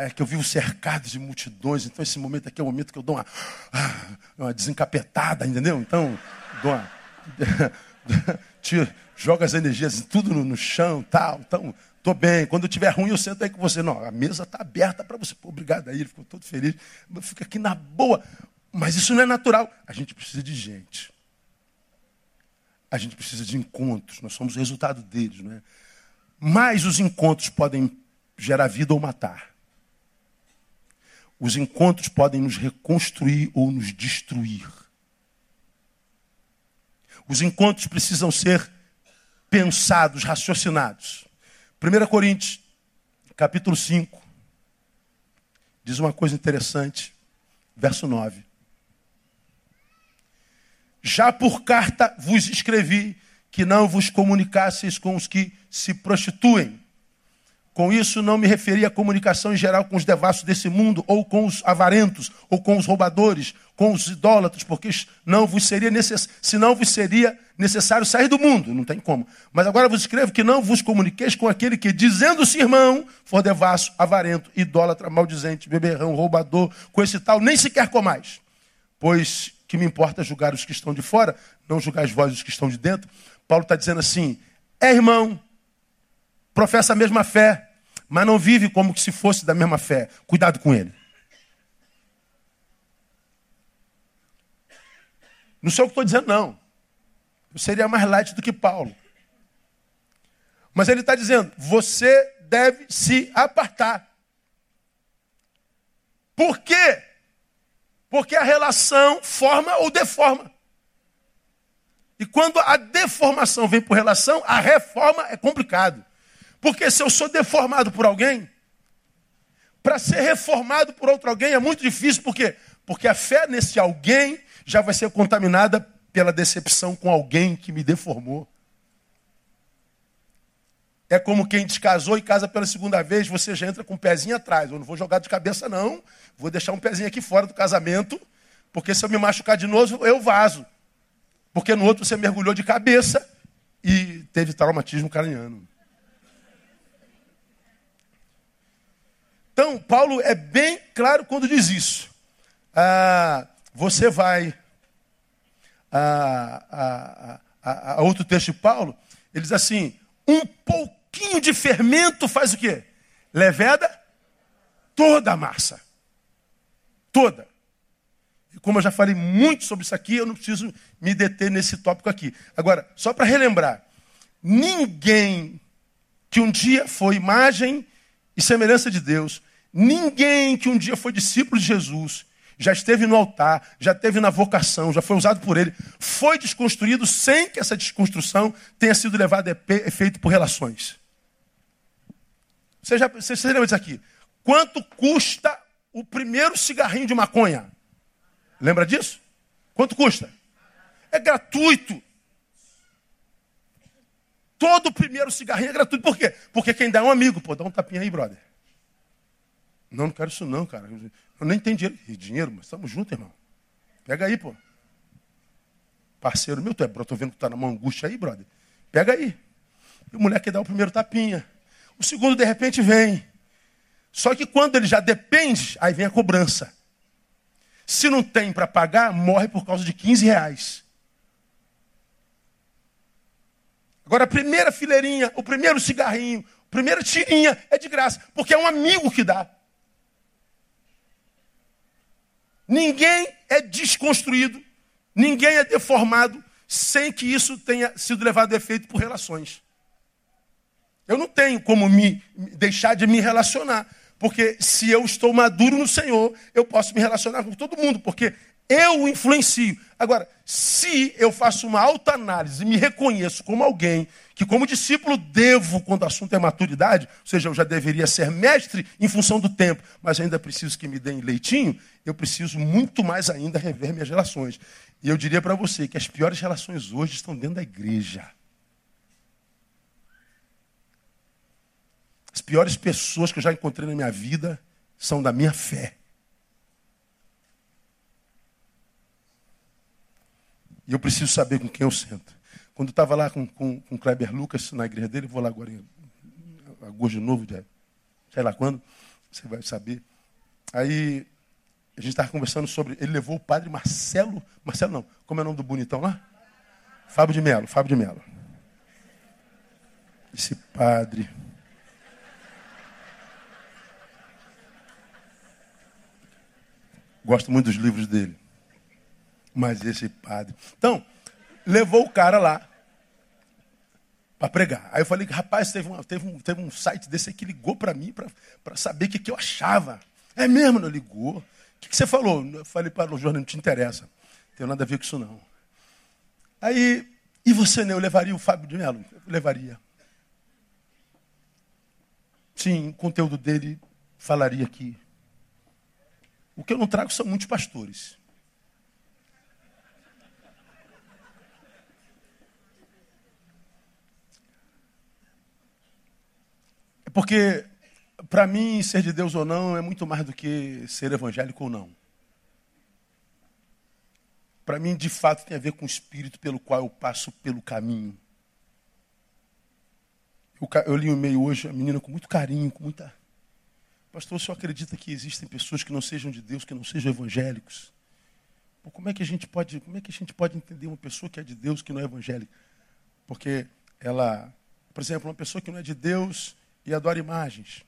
é, que eu vivo cercado de multidões, então esse momento aqui é o momento que eu dou uma, ah, uma desencapetada, entendeu? Então, dou uma, tiro, jogo as energias tudo no, no chão, tal, então, tô bem. Quando eu estiver ruim, eu sento aí com você. Não, a mesa está aberta para você. Pô, obrigado aí, ele ficou todo feliz. Eu fico aqui na boa. Mas isso não é natural. A gente precisa de gente. A gente precisa de encontros. Nós somos o resultado deles, não é? Mas os encontros podem gerar vida ou matar. Os encontros podem nos reconstruir ou nos destruir. Os encontros precisam ser pensados, raciocinados. 1 Coríntios, capítulo 5, diz uma coisa interessante, verso 9. Já por carta vos escrevi que não vos comunicasseis com os que se prostituem com isso, não me referi à comunicação em geral com os devassos desse mundo, ou com os avarentos, ou com os roubadores, com os idólatras, porque não vos seria necess... senão vos seria necessário sair do mundo, não tem como. Mas agora vos escrevo que não vos comuniqueis com aquele que, dizendo-se irmão, for devasso, avarento, idólatra, maldizente, beberrão, roubador, com esse tal, nem sequer comais. Pois que me importa julgar os que estão de fora, não julgais vós os que estão de dentro. Paulo está dizendo assim: é irmão, professa a mesma fé, mas não vive como se fosse da mesma fé. Cuidado com ele. Não sei o que estou dizendo, não. Eu seria mais light do que Paulo. Mas ele está dizendo: você deve se apartar. Por quê? Porque a relação forma ou deforma. E quando a deformação vem por relação, a reforma é complicado. Porque se eu sou deformado por alguém, para ser reformado por outro alguém é muito difícil, por quê? Porque a fé nesse alguém já vai ser contaminada pela decepção com alguém que me deformou. É como quem descasou e casa pela segunda vez, você já entra com o um pezinho atrás. Eu não vou jogar de cabeça, não. Vou deixar um pezinho aqui fora do casamento, porque se eu me machucar de novo, eu vazo. Porque no outro você mergulhou de cabeça e teve traumatismo craniano. Então, Paulo é bem claro quando diz isso. Ah, você vai a, a, a, a, outro texto de Paulo, ele diz assim: um pouquinho de fermento faz o quê? Leveda toda a massa. Toda. E como eu já falei muito sobre isso aqui, eu não preciso me deter nesse tópico aqui. Agora, só para relembrar: ninguém que um dia foi imagem e semelhança de Deus, Ninguém que um dia foi discípulo de Jesus, já esteve no altar, já esteve na vocação, já foi usado por ele, foi desconstruído sem que essa desconstrução tenha sido levada a efeito por relações. Você já você, você lembra disso aqui? Quanto custa o primeiro cigarrinho de maconha? Lembra disso? Quanto custa? É gratuito. todo primeiro cigarrinho é gratuito. Por quê? Porque quem dá é um amigo. Pô, dá um tapinha aí, brother. Não, não quero isso não, cara. Eu nem tenho dinheiro. dinheiro, mas estamos juntos, irmão. Pega aí, pô. Parceiro meu, tu é, bro, tô vendo que tá na mão angústia aí, brother. Pega aí. E o moleque dá o primeiro tapinha. O segundo, de repente, vem. Só que quando ele já depende, aí vem a cobrança. Se não tem para pagar, morre por causa de 15 reais. Agora, a primeira fileirinha, o primeiro cigarrinho, a primeira tirinha é de graça, porque é um amigo que dá. Ninguém é desconstruído, ninguém é deformado sem que isso tenha sido levado a efeito por relações. Eu não tenho como me deixar de me relacionar. Porque se eu estou maduro no Senhor, eu posso me relacionar com todo mundo, porque eu influencio. Agora, se eu faço uma alta análise e me reconheço como alguém que, como discípulo, devo, quando o assunto é maturidade, ou seja, eu já deveria ser mestre em função do tempo, mas ainda preciso que me deem leitinho, eu preciso muito mais ainda rever minhas relações. E eu diria para você que as piores relações hoje estão dentro da igreja. As piores pessoas que eu já encontrei na minha vida são da minha fé. E eu preciso saber com quem eu sento. Quando eu estava lá com, com, com o Kleber Lucas na igreja dele, vou lá agora em agosto de novo, sei lá quando, você vai saber. Aí a gente estava conversando sobre. Ele levou o padre Marcelo. Marcelo não, como é o nome do bonitão lá? Fábio de Melo, Fábio de Melo. Esse padre. Gosto muito dos livros dele. Mas esse padre. Então, levou o cara lá para pregar. Aí eu falei, rapaz, teve, uma, teve, um, teve um site desse que ligou para mim para saber o que, que eu achava. É mesmo, não ligou. O que, que você falou? Eu falei para o jornal, não te interessa. Não tem nada a ver com isso não. Aí, e você, né? Eu levaria o Fábio de Mello? Eu levaria. Sim, o conteúdo dele falaria aqui. O que eu não trago são muitos pastores. Porque, para mim, ser de Deus ou não é muito mais do que ser evangélico ou não. Para mim, de fato, tem a ver com o espírito pelo qual eu passo pelo caminho. Eu, eu li um e-mail hoje, a menina com muito carinho, com muita Pastor, o senhor acredita que existem pessoas que não sejam de Deus, que não sejam evangélicos? Pô, como é que a gente pode, como é que a gente pode entender uma pessoa que é de Deus que não é evangélica? Porque ela, por exemplo, uma pessoa que não é de Deus e adora imagens.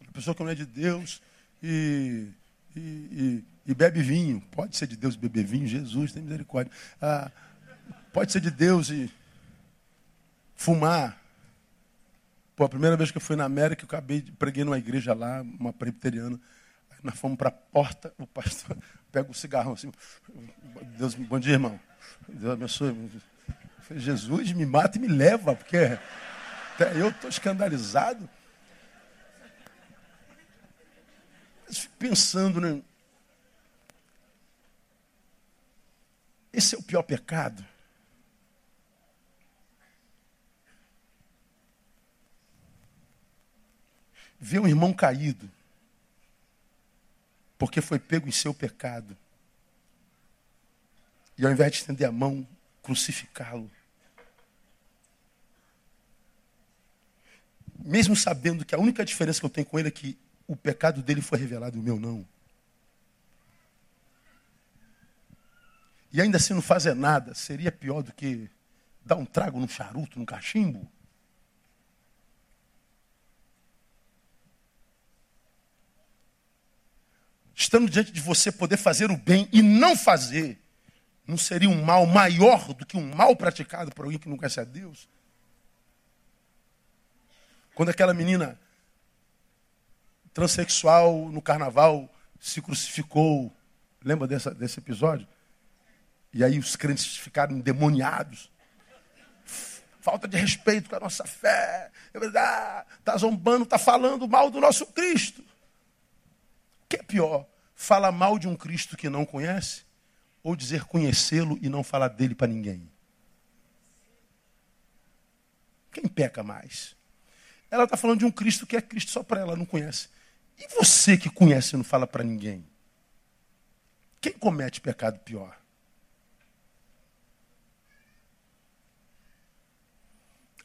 Uma pessoa que não é de Deus e, e, e, e bebe vinho. Pode ser de Deus beber vinho, Jesus tem misericórdia. Ah, pode ser de Deus e fumar. Pô, a primeira vez que eu fui na América, eu acabei, preguei numa igreja lá, uma presbiteriana. Aí nós fomos para a porta, o pastor pega o cigarrão assim. Deus, bom dia, irmão. Deus abençoe. Jesus, me mata e me leva, porque até eu estou escandalizado. Mas fico pensando, né? Esse é o pior pecado. ver um irmão caído, porque foi pego em seu pecado, e ao invés de estender a mão, crucificá-lo. Mesmo sabendo que a única diferença que eu tenho com ele é que o pecado dele foi revelado e o meu não. E ainda assim não fazer nada, seria pior do que dar um trago num charuto, num cachimbo. estando diante de você poder fazer o bem e não fazer, não seria um mal maior do que um mal praticado por alguém que não conhece a Deus? Quando aquela menina transexual no carnaval se crucificou, lembra dessa, desse episódio? E aí os crentes ficaram endemoniados. Falta de respeito com a nossa fé. Está é zombando, está falando mal do nosso Cristo que é pior? Falar mal de um Cristo que não conhece? Ou dizer conhecê-lo e não falar dele para ninguém? O Quem peca mais? Ela está falando de um Cristo que é Cristo só para ela, não conhece. E você que conhece e não fala para ninguém? Quem comete pecado pior?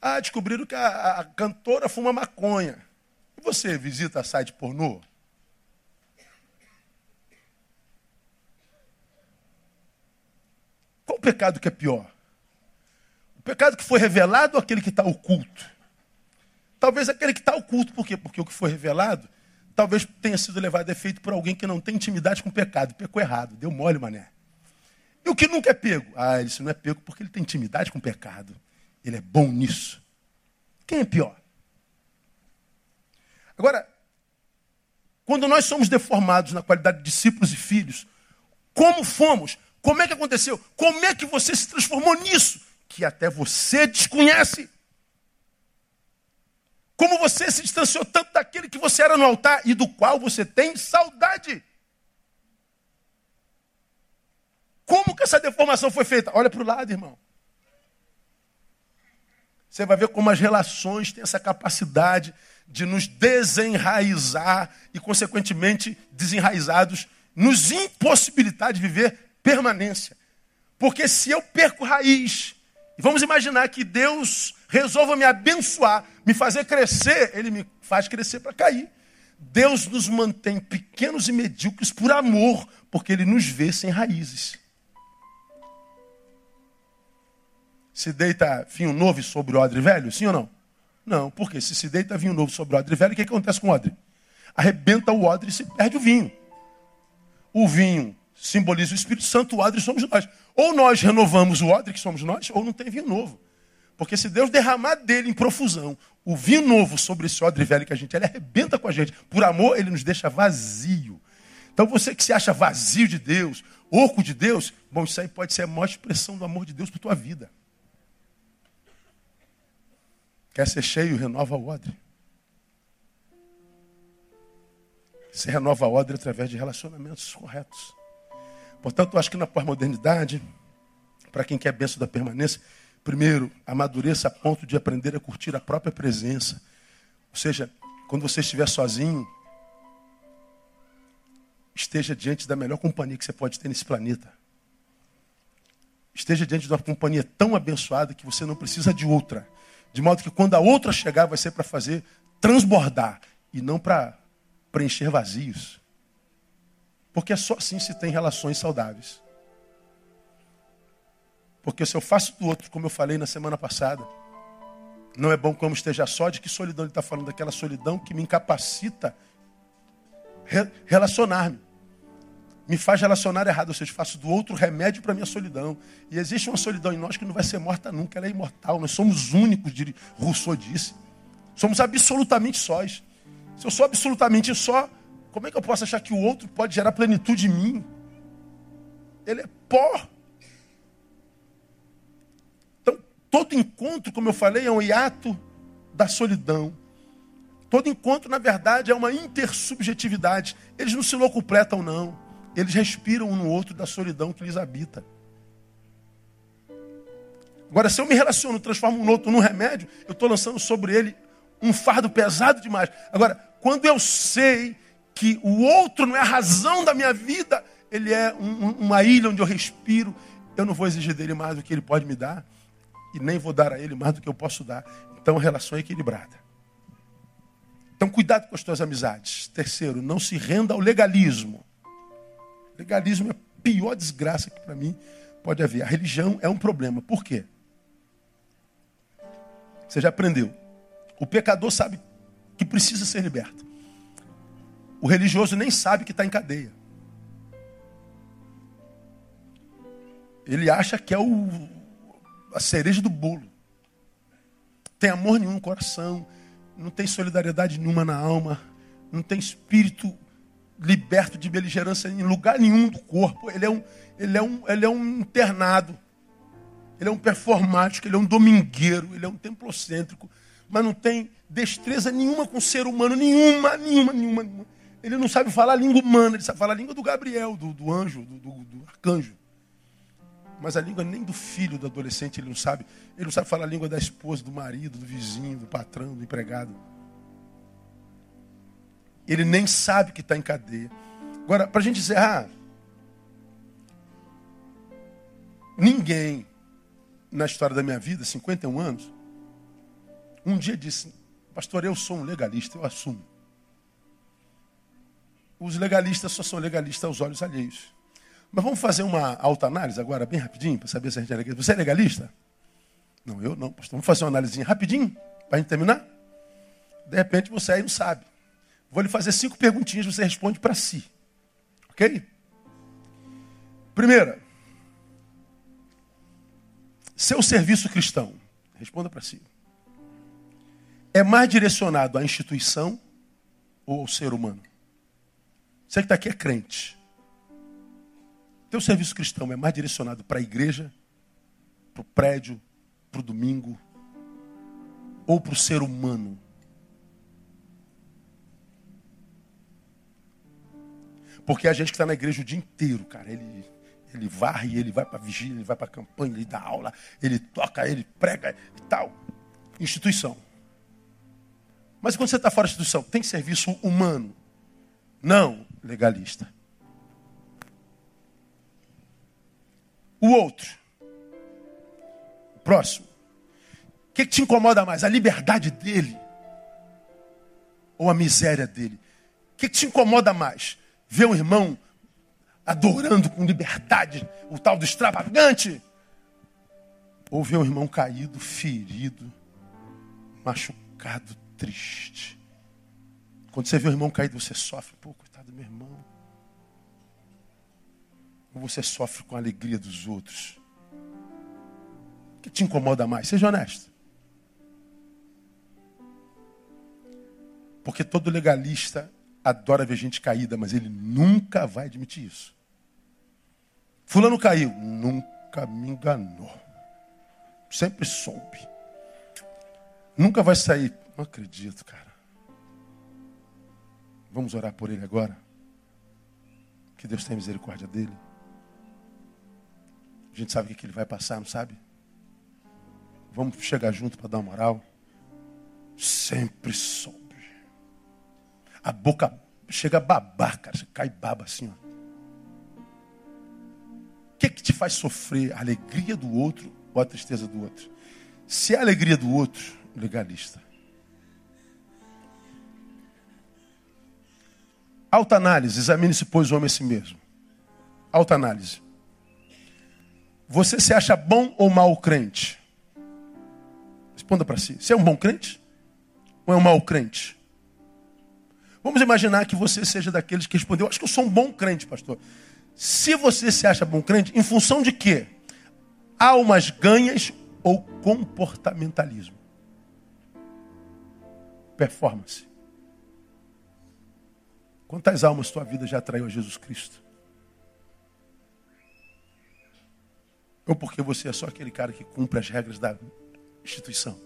Ah, descobriram que a, a cantora fuma maconha. E você visita site pornô? Qual o pecado que é pior? O pecado que foi revelado ou aquele que está oculto? Talvez aquele que está oculto, por quê? Porque o que foi revelado talvez tenha sido levado a efeito por alguém que não tem intimidade com o pecado, pecou errado, deu mole, mané. E o que nunca é pego? Ah, isso não é pego porque ele tem intimidade com o pecado. Ele é bom nisso. Quem é pior? Agora, quando nós somos deformados na qualidade de discípulos e filhos, como fomos? Como é que aconteceu? Como é que você se transformou nisso? Que até você desconhece. Como você se distanciou tanto daquele que você era no altar e do qual você tem saudade. Como que essa deformação foi feita? Olha para o lado, irmão. Você vai ver como as relações têm essa capacidade de nos desenraizar e, consequentemente, desenraizados, nos impossibilitar de viver permanência. Porque se eu perco raiz, vamos imaginar que Deus resolva me abençoar, me fazer crescer, Ele me faz crescer para cair. Deus nos mantém pequenos e medíocres por amor, porque Ele nos vê sem raízes. Se deita vinho novo sobre o odre velho? Sim ou não? Não, porque se se deita vinho novo sobre o odre velho, o que, acontece com o odre? Arrebenta o odre e se perde o vinho. O vinho simboliza o Espírito Santo, o odre somos nós. Ou nós renovamos o odre, que somos nós, ou não tem vinho novo. Porque se Deus derramar dele em profusão o vinho novo sobre esse odre velho que a gente, ele arrebenta com a gente. Por amor, ele nos deixa vazio. Então você que se acha vazio de Deus, oco de Deus, bom, isso aí pode ser a maior expressão do amor de Deus para tua vida. Quer ser cheio, renova o odre. Você renova a odre através de relacionamentos corretos. Portanto, eu acho que na pós-modernidade, para quem quer a benção da permanência, primeiro, amadureça a ponto de aprender a curtir a própria presença. Ou seja, quando você estiver sozinho, esteja diante da melhor companhia que você pode ter nesse planeta. Esteja diante de uma companhia tão abençoada que você não precisa de outra. De modo que quando a outra chegar, vai ser para fazer transbordar e não para preencher vazios. Porque é só assim se tem relações saudáveis. Porque se eu faço do outro, como eu falei na semana passada, não é bom como esteja só, de que solidão ele está falando? Daquela solidão que me incapacita re relacionar-me. Me faz relacionar errado, ou seja, faço do outro remédio para minha solidão. E existe uma solidão em nós que não vai ser morta nunca, ela é imortal. Nós somos únicos, Rousseau disse. Somos absolutamente sós. Se eu sou absolutamente só, como é que eu posso achar que o outro pode gerar plenitude em mim? Ele é pó. Então, todo encontro, como eu falei, é um hiato da solidão. Todo encontro, na verdade, é uma intersubjetividade. Eles não se locupletam, não. Eles respiram um no outro da solidão que lhes habita. Agora, se eu me relaciono, transformo um outro num remédio, eu estou lançando sobre ele um fardo pesado demais. Agora, quando eu sei que o outro não é a razão da minha vida, ele é um, uma ilha onde eu respiro. Eu não vou exigir dele mais do que ele pode me dar e nem vou dar a ele mais do que eu posso dar. Então, relação é equilibrada. Então, cuidado com as tuas amizades. Terceiro, não se renda ao legalismo. Legalismo é a pior desgraça que para mim pode haver. A religião é um problema. Por quê? Você já aprendeu. O pecador sabe que precisa ser liberto. O religioso nem sabe que está em cadeia. Ele acha que é o, a cereja do bolo. Tem amor nenhum no coração, não tem solidariedade nenhuma na alma, não tem espírito liberto de beligerância em lugar nenhum do corpo. Ele é um, ele é um, ele é um internado. Ele é um performático, ele é um domingueiro, ele é um templocêntrico, mas não tem destreza nenhuma com o ser humano, nenhuma, nenhuma, nenhuma. nenhuma. Ele não sabe falar a língua humana, ele sabe falar a língua do Gabriel, do, do anjo, do, do, do arcanjo. Mas a língua nem do filho do adolescente ele não sabe. Ele não sabe falar a língua da esposa, do marido, do vizinho, do patrão, do empregado. Ele nem sabe que está em cadeia. Agora, para a gente encerrar, ninguém na história da minha vida, 51 anos, um dia disse, pastor, eu sou um legalista, eu assumo. Os legalistas só são legalistas aos olhos alheios. Mas vamos fazer uma autoanálise agora, bem rapidinho, para saber se a gente é legalista. Você é legalista? Não, eu não, pastor. Vamos fazer uma análise rapidinho, para a gente terminar? De repente você aí não sabe. Vou lhe fazer cinco perguntinhas, você responde para si. Ok? Primeira, seu serviço cristão, responda para si, é mais direcionado à instituição ou ao ser humano? Você que está aqui é crente. Teu serviço cristão é mais direcionado para a igreja, para o prédio, para o domingo, ou para o ser humano? Porque a gente que está na igreja o dia inteiro, cara, ele, ele varre, ele vai para a vigília, ele vai para a campanha, ele dá aula, ele toca, ele prega e tal. Instituição. Mas quando você está fora da instituição, tem serviço humano? Não, legalista. O outro. O próximo. O que, que te incomoda mais? A liberdade dele? Ou a miséria dele? O que, que te incomoda mais? Ver um irmão adorando com liberdade o tal do extravagante? Ou ver um irmão caído, ferido, machucado, triste? Quando você vê um irmão caído, você sofre. Pô, coitado do meu irmão. Ou você sofre com a alegria dos outros? O que te incomoda mais? Seja honesto. Porque todo legalista adora ver gente caída, mas ele nunca vai admitir isso. Fulano caiu, nunca me enganou. Sempre soube. Nunca vai sair. Não acredito, cara. Vamos orar por ele agora. Que Deus tenha misericórdia dele. A gente sabe o que ele vai passar, não sabe? Vamos chegar junto para dar uma moral. Sempre soube a boca chega a babar, cara. Você cai baba assim, ó. O que, que te faz sofrer? A alegria do outro ou a tristeza do outro? Se é a alegria do outro, legalista. Alta análise, examine-se, pois, o homem a si mesmo. Alta análise. Você se acha bom ou mau crente? Responda para si. Você é um bom crente? Ou é um mau crente? Vamos imaginar que você seja daqueles que respondeu: Acho que eu sou um bom crente, pastor. Se você se acha bom crente, em função de quê? Almas ganhas ou comportamentalismo? Performance. Quantas almas tua vida já atraiu a Jesus Cristo? Ou porque você é só aquele cara que cumpre as regras da instituição?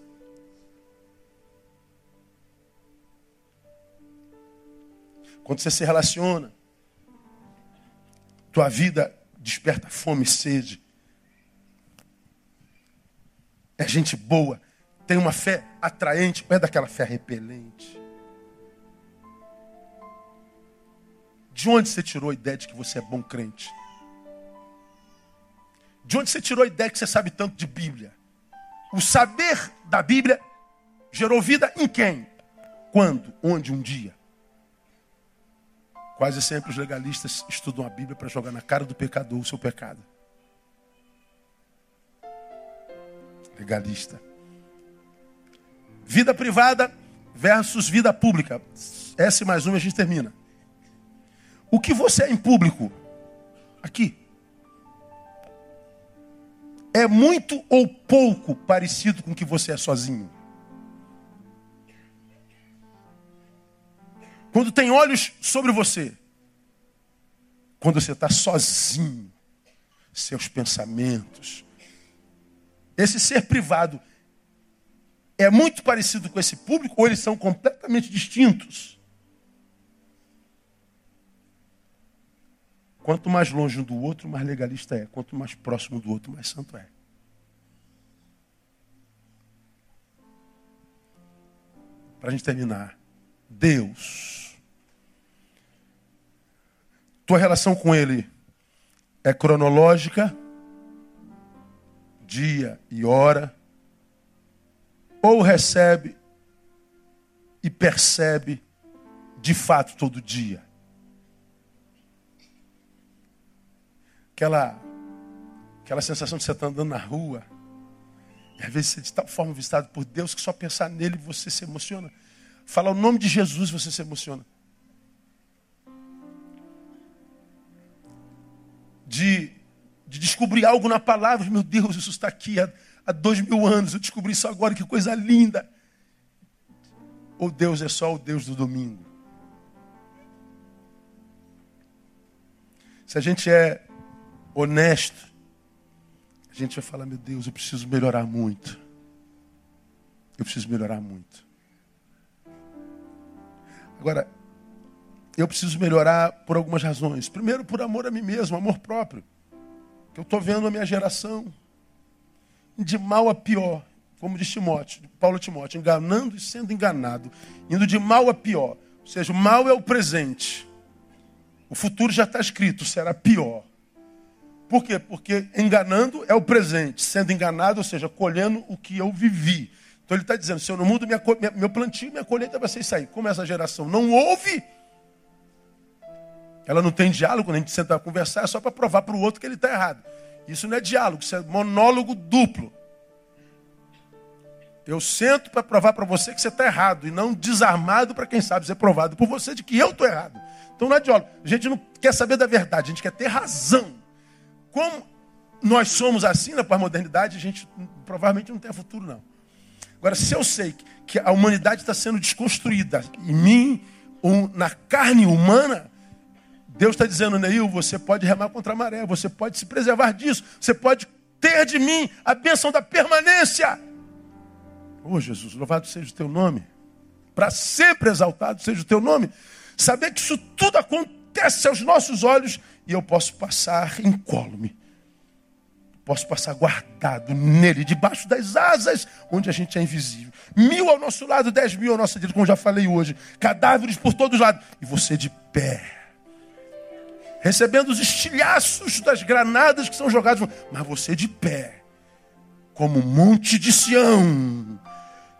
Quando você se relaciona, tua vida desperta fome e sede. É gente boa, tem uma fé atraente, ou é daquela fé repelente? De onde você tirou a ideia de que você é bom crente? De onde você tirou a ideia que você sabe tanto de Bíblia? O saber da Bíblia gerou vida em quem? Quando? Onde? Um dia. Quase sempre os legalistas estudam a Bíblia para jogar na cara do pecador o seu pecado. Legalista. Vida privada versus vida pública. S mais uma e a gente termina. O que você é em público? Aqui. É muito ou pouco parecido com o que você é sozinho? Quando tem olhos sobre você. Quando você está sozinho. Seus pensamentos. Esse ser privado é muito parecido com esse público ou eles são completamente distintos? Quanto mais longe um do outro, mais legalista é. Quanto mais próximo do outro, mais santo é. Para a gente terminar. Deus. Tua relação com Ele é cronológica, dia e hora, ou recebe e percebe de fato todo dia. Aquela, aquela sensação de você estar andando na rua, e às vezes você de tal forma visitado por Deus que só pensar nele você se emociona. Falar o nome de Jesus você se emociona. De, de descobrir algo na palavra, meu Deus, isso está aqui há, há dois mil anos, eu descobri isso agora, que coisa linda. Ou Deus é só o Deus do domingo? Se a gente é honesto, a gente vai falar: meu Deus, eu preciso melhorar muito. Eu preciso melhorar muito. Agora, eu preciso melhorar por algumas razões. Primeiro, por amor a mim mesmo, amor próprio. Que eu estou vendo a minha geração de mal a pior, como diz Timóteo, Paulo Timóteo, enganando e sendo enganado, indo de mal a pior. Ou seja, o mal é o presente. O futuro já está escrito, será pior. Por quê? Porque enganando é o presente, sendo enganado, ou seja, colhendo o que eu vivi. Então ele está dizendo: se eu não mudo minha, minha, meu plantio, minha colheita vai ser isso aí. Como essa geração não ouve, ela não tem diálogo, quando a gente senta a conversar, é só para provar para o outro que ele está errado. Isso não é diálogo, isso é monólogo duplo. Eu sento para provar para você que você está errado, e não desarmado para quem sabe ser provado por você de que eu estou errado. Então não é diálogo. A gente não quer saber da verdade, a gente quer ter razão. Como nós somos assim na pós-modernidade, a gente provavelmente não tem futuro, não. Agora, se eu sei que a humanidade está sendo desconstruída em mim, um, na carne humana, Deus está dizendo, Neil, você pode remar contra a maré, você pode se preservar disso, você pode ter de mim a bênção da permanência. Oh, Jesus, louvado seja o teu nome. Para sempre exaltado seja o teu nome. Saber que isso tudo acontece aos nossos olhos e eu posso passar incólume. Posso passar guardado nele, debaixo das asas, onde a gente é invisível. Mil ao nosso lado, dez mil ao nosso lado, como já falei hoje. Cadáveres por todos os lados. E você de pé. Recebendo os estilhaços das granadas que são jogadas. Mas você de pé. Como um monte de Sião.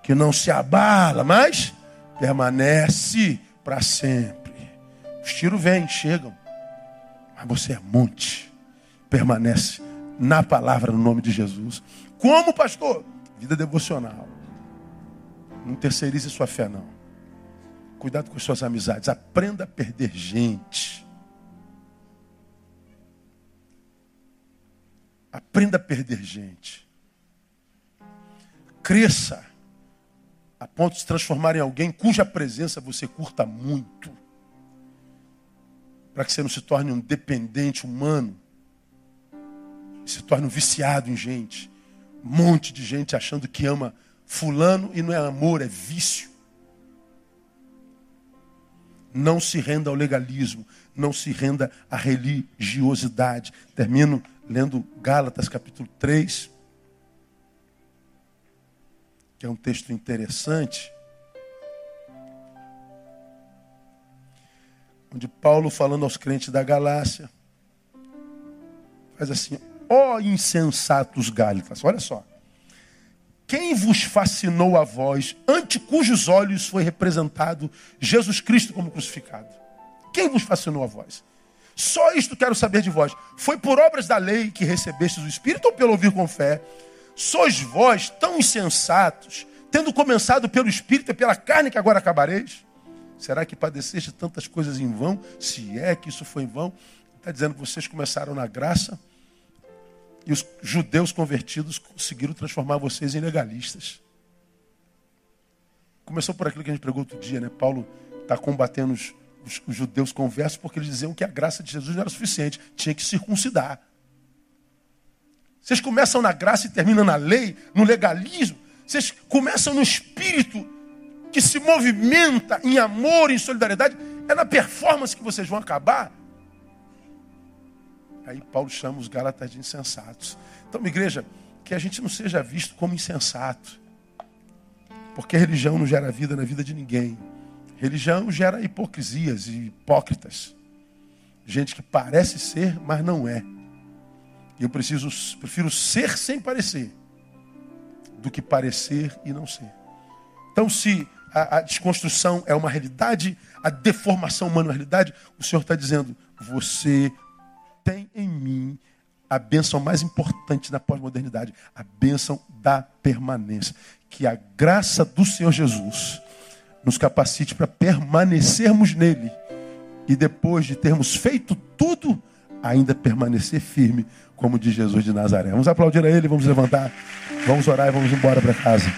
Que não se abala, mas permanece para sempre. Os tiros vêm, chegam, mas você é monte, permanece na palavra, no nome de Jesus. Como, pastor? Vida devocional. Não terceirize sua fé, não. Cuidado com as suas amizades. Aprenda a perder gente. Aprenda a perder gente. Cresça a ponto de se transformar em alguém cuja presença você curta muito. Para que você não se torne um dependente humano, se torne um viciado em gente. Um monte de gente achando que ama fulano e não é amor, é vício. Não se renda ao legalismo, não se renda à religiosidade. Termino lendo Gálatas capítulo 3, que é um texto interessante, onde Paulo, falando aos crentes da Galácia, faz assim: ó oh, insensatos gálitas, olha só. Quem vos fascinou a vós, ante cujos olhos foi representado Jesus Cristo como crucificado? Quem vos fascinou a vós? Só isto quero saber de vós. Foi por obras da lei que recebestes o Espírito ou pelo ouvir com fé? Sois vós tão insensatos, tendo começado pelo Espírito e pela carne que agora acabareis? Será que padeceste tantas coisas em vão? Se é que isso foi em vão, está dizendo que vocês começaram na graça e os judeus convertidos conseguiram transformar vocês em legalistas. Começou por aquilo que a gente pregou outro dia, né? Paulo está combatendo os, os, os judeus conversos porque eles diziam que a graça de Jesus não era suficiente, tinha que circuncidar. Vocês começam na graça e terminam na lei, no legalismo. Vocês começam no espírito que se movimenta em amor, em solidariedade. É na performance que vocês vão acabar. Aí Paulo chama os Gálatas de insensatos. Então, igreja, que a gente não seja visto como insensato. Porque a religião não gera vida na vida de ninguém. Religião gera hipocrisias e hipócritas. Gente que parece ser, mas não é. Eu preciso, prefiro ser sem parecer do que parecer e não ser. Então, se a, a desconstrução é uma realidade, a deformação humana é uma realidade, o Senhor está dizendo: você tem em mim a bênção mais importante da pós-modernidade, a bênção da permanência. Que a graça do Senhor Jesus nos capacite para permanecermos nele e depois de termos feito tudo, ainda permanecer firme, como diz Jesus de Nazaré. Vamos aplaudir a ele, vamos levantar, vamos orar e vamos embora para casa.